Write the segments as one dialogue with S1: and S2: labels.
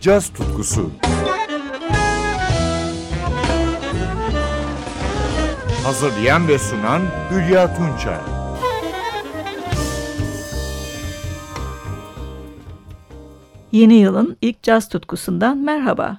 S1: caz tutkusu. Hazırlayan ve sunan Hülya Tunçay.
S2: Yeni yılın ilk caz tutkusundan merhaba.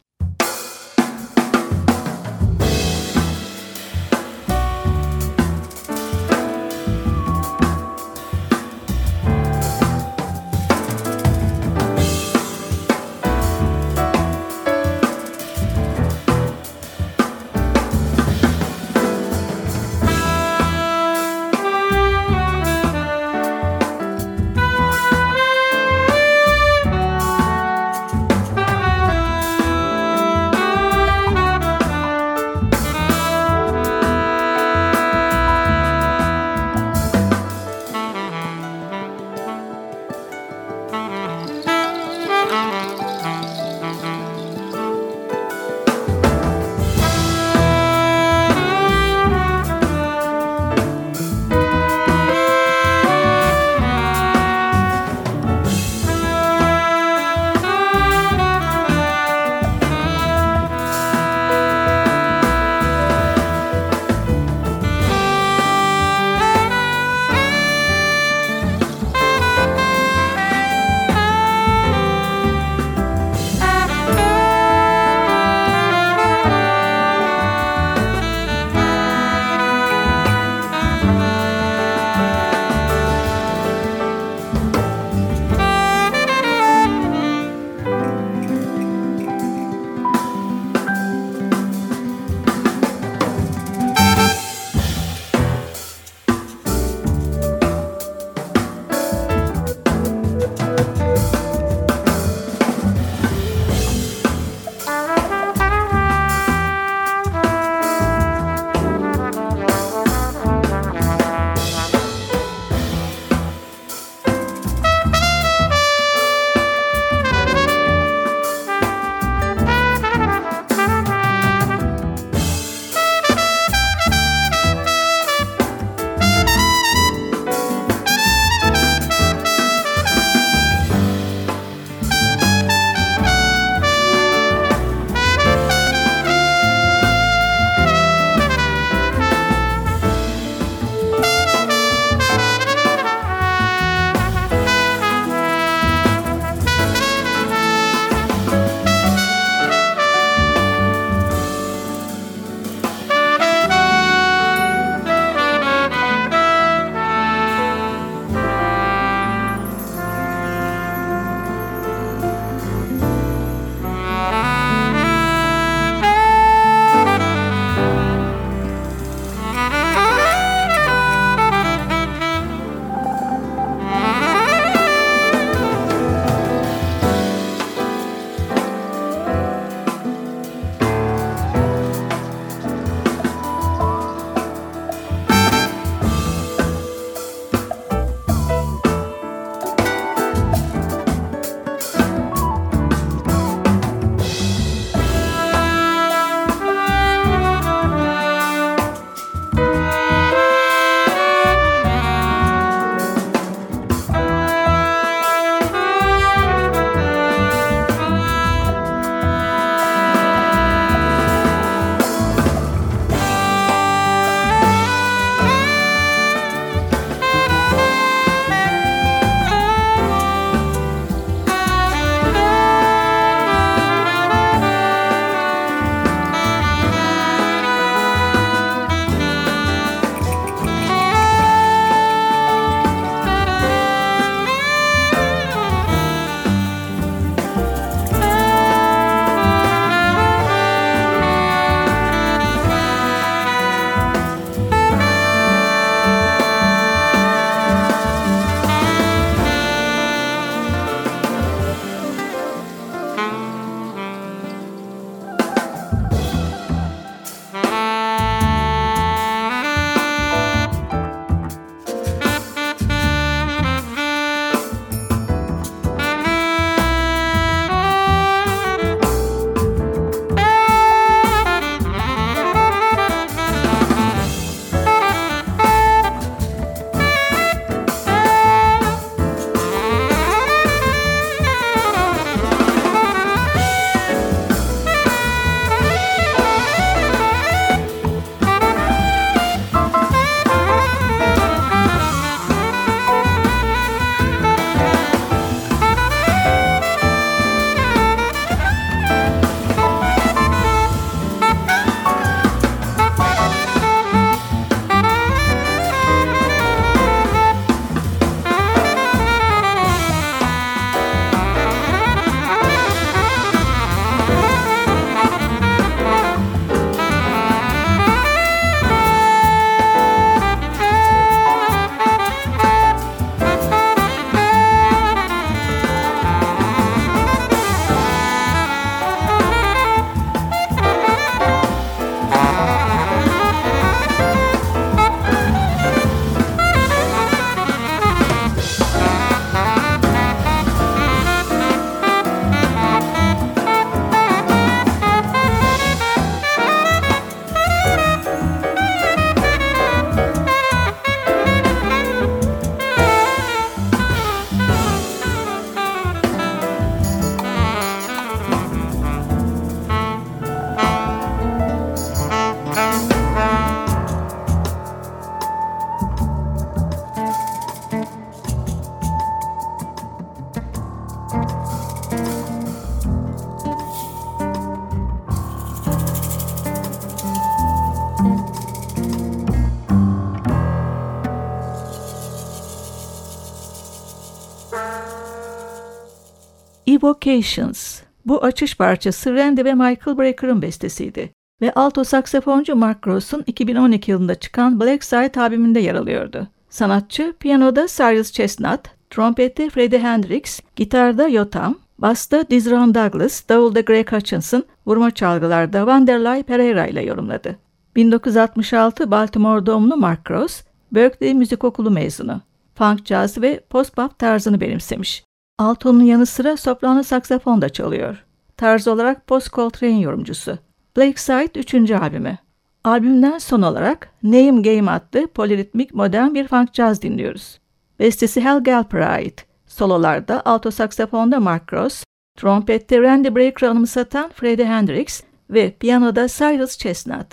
S2: Evocations. Bu açış parçası Randy ve Michael Breaker'ın bestesiydi ve alto saksafoncu Mark Gross'un 2012 yılında çıkan Black Side albümünde yer alıyordu. Sanatçı piyanoda Cyrus Chestnut, trompette Freddie Hendrix, gitarda Yotam, basta Dizron Douglas, davulda Greg Hutchinson, vurma çalgılarda Wanderlei Pereira ile yorumladı. 1966 Baltimore doğumlu Mark Gross, Berkeley Müzik Okulu mezunu. Funk, jazz ve post-bop tarzını benimsemiş. Alto'nun yanı sıra soprano saksafon da çalıyor. Tarz olarak post Coltrane yorumcusu. Black Side 3. albümü. Albümden son olarak Name Game adlı poliritmik modern bir funk jazz dinliyoruz. Bestesi Hal Galper'a ait. Sololarda alto saksafonda Mark Ross, trompette Randy Breaker'ı anımsatan Freddie Hendrix ve piyanoda Cyrus Chestnut.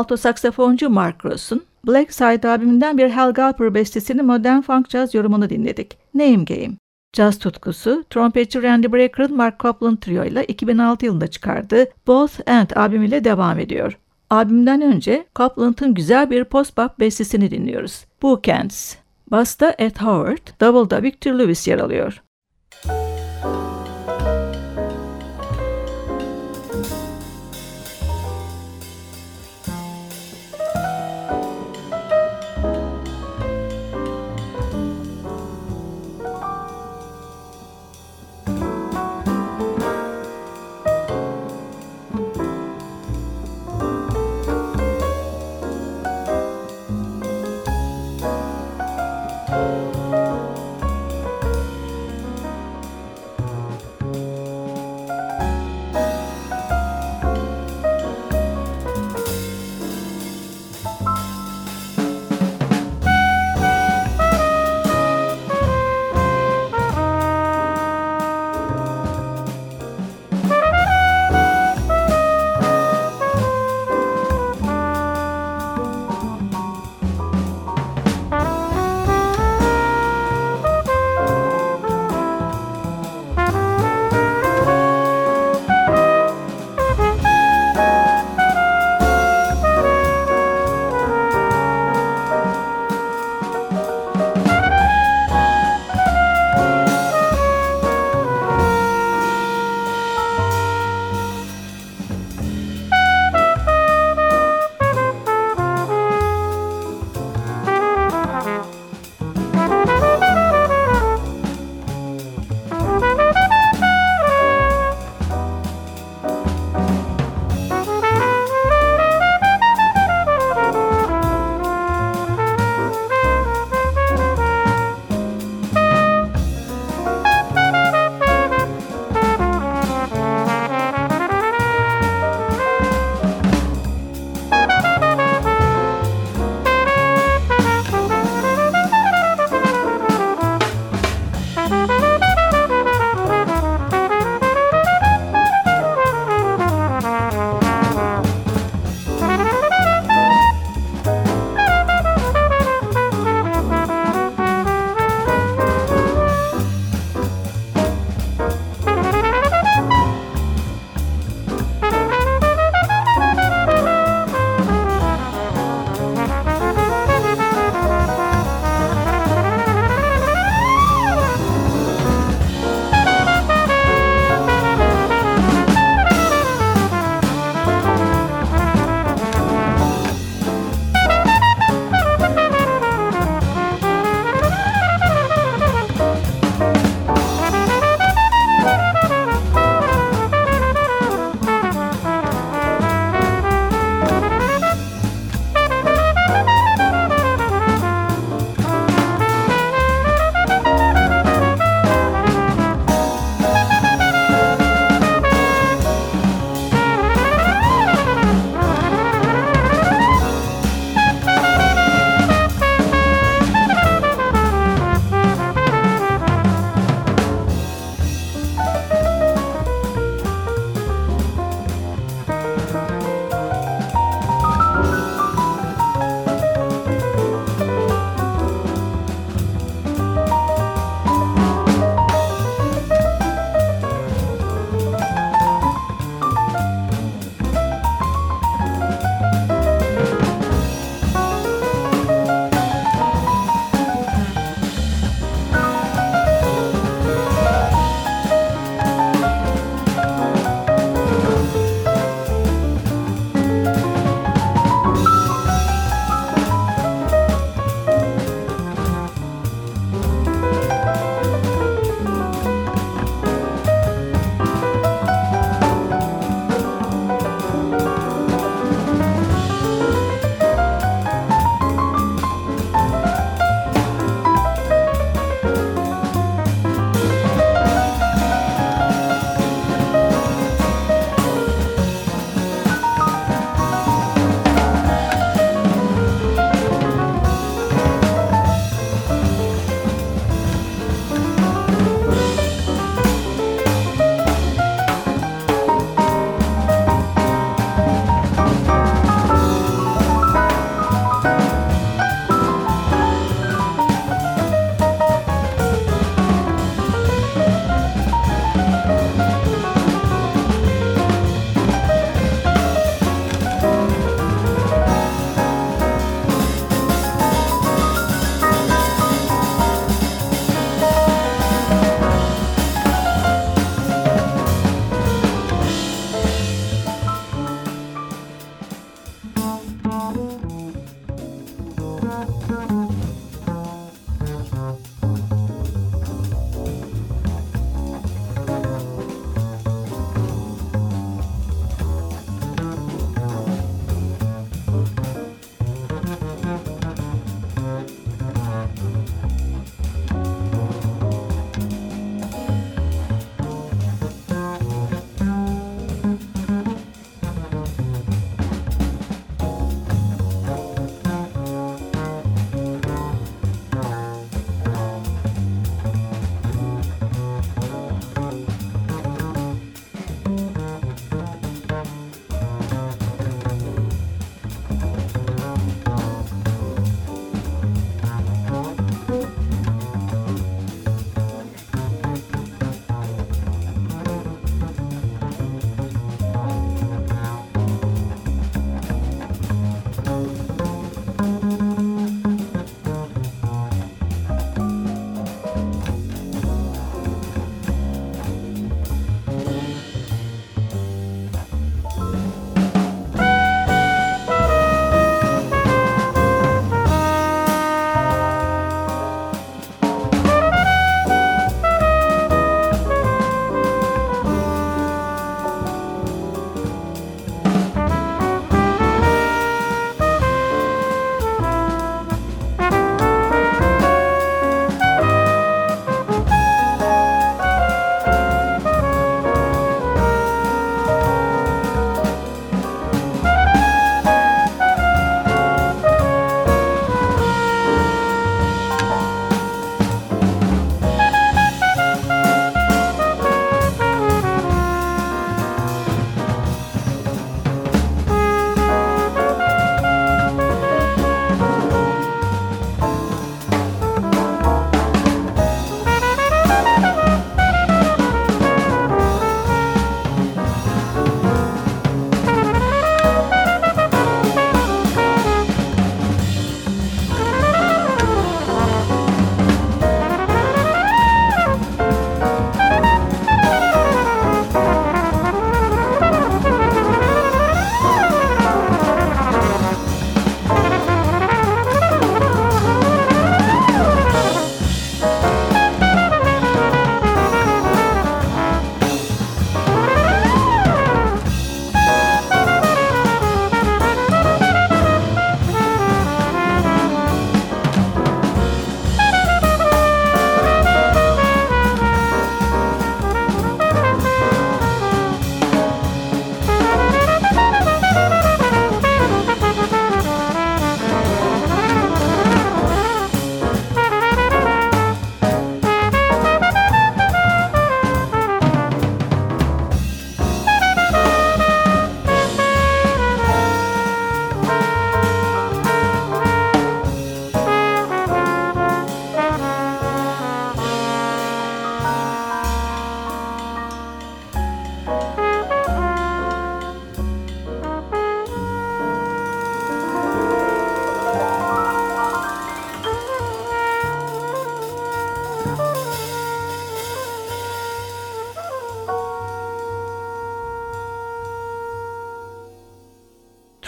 S2: Alto saksafoncu Mark Ross'un Black Side albümünden bir Hal Galper bestesinin modern funk jazz yorumunu dinledik. Name Game. Caz tutkusu, trompetçi Randy Breker'ın Mark Copland Trio ile 2006 yılında çıkardığı Both And albümüyle devam ediyor. Albümden önce Copland'ın güzel bir post-bop bestesini dinliyoruz. Bookends. Basta Ed Howard, Double'da Victor Lewis yer alıyor.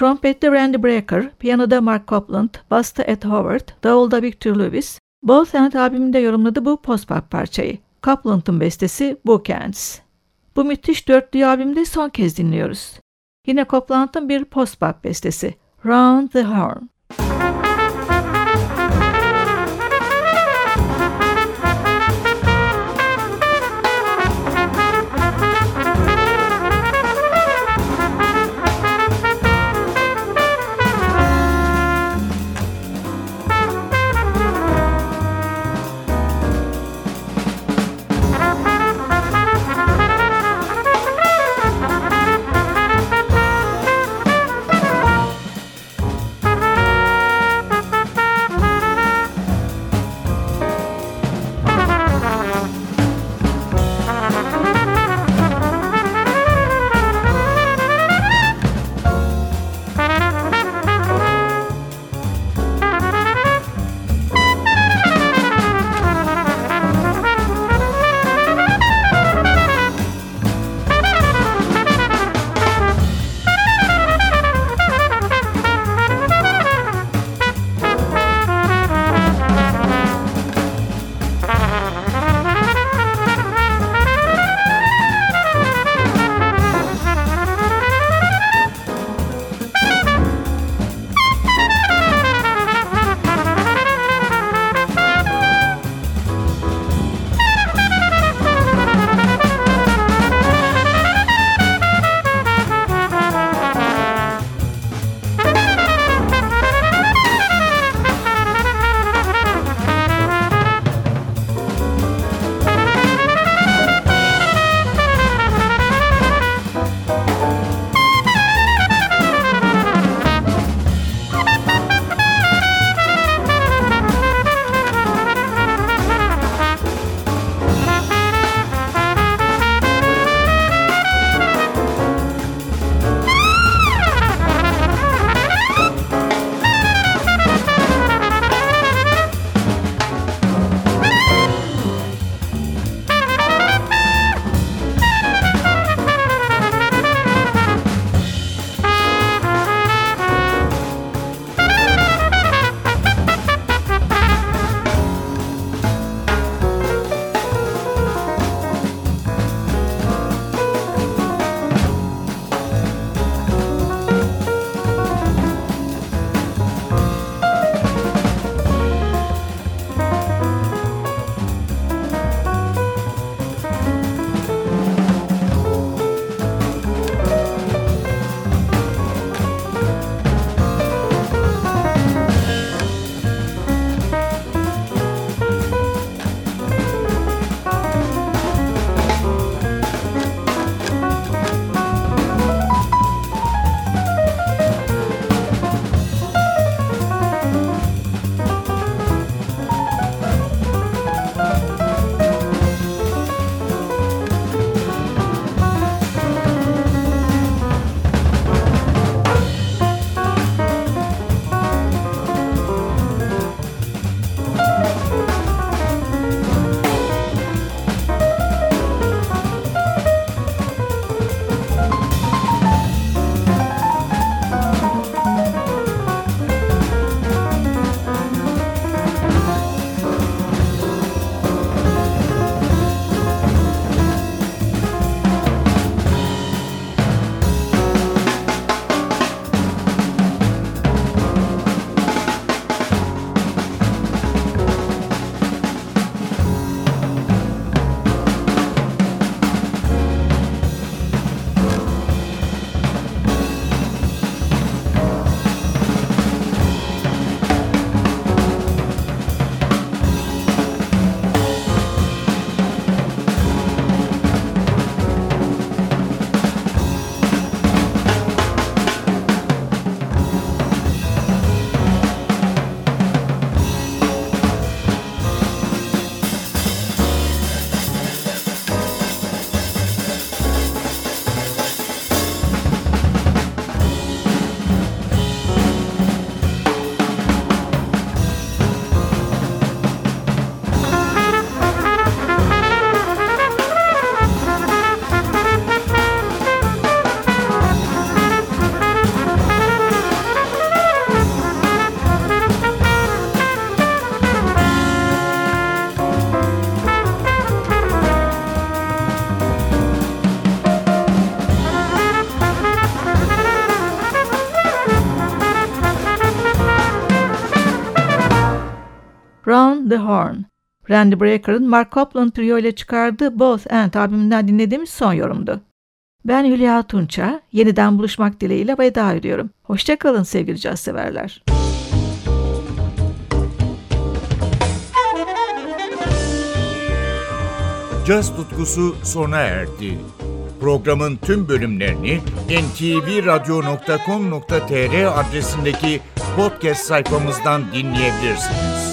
S2: Trompette Randy Brecker, piyanoda Mark Copland, basta Ed Howard, davulda Victor Lewis, Both Hand albümünde yorumladı bu post-pop parçayı. Copland'ın bestesi Bookends. Bu müthiş dörtlü albümde son kez dinliyoruz. Yine Copland'ın bir post-pop bestesi Round the Horn. Horn. Randy Breaker'ın Mark Copland Trio ile çıkardığı Both And albümünden dinlediğimiz son yorumdu. Ben Hülya Tunça, yeniden buluşmak dileğiyle veda ediyorum. Hoşçakalın sevgili caz severler.
S1: Caz tutkusu sona erdi. Programın tüm bölümlerini ntvradio.com.tr adresindeki podcast sayfamızdan dinleyebilirsiniz.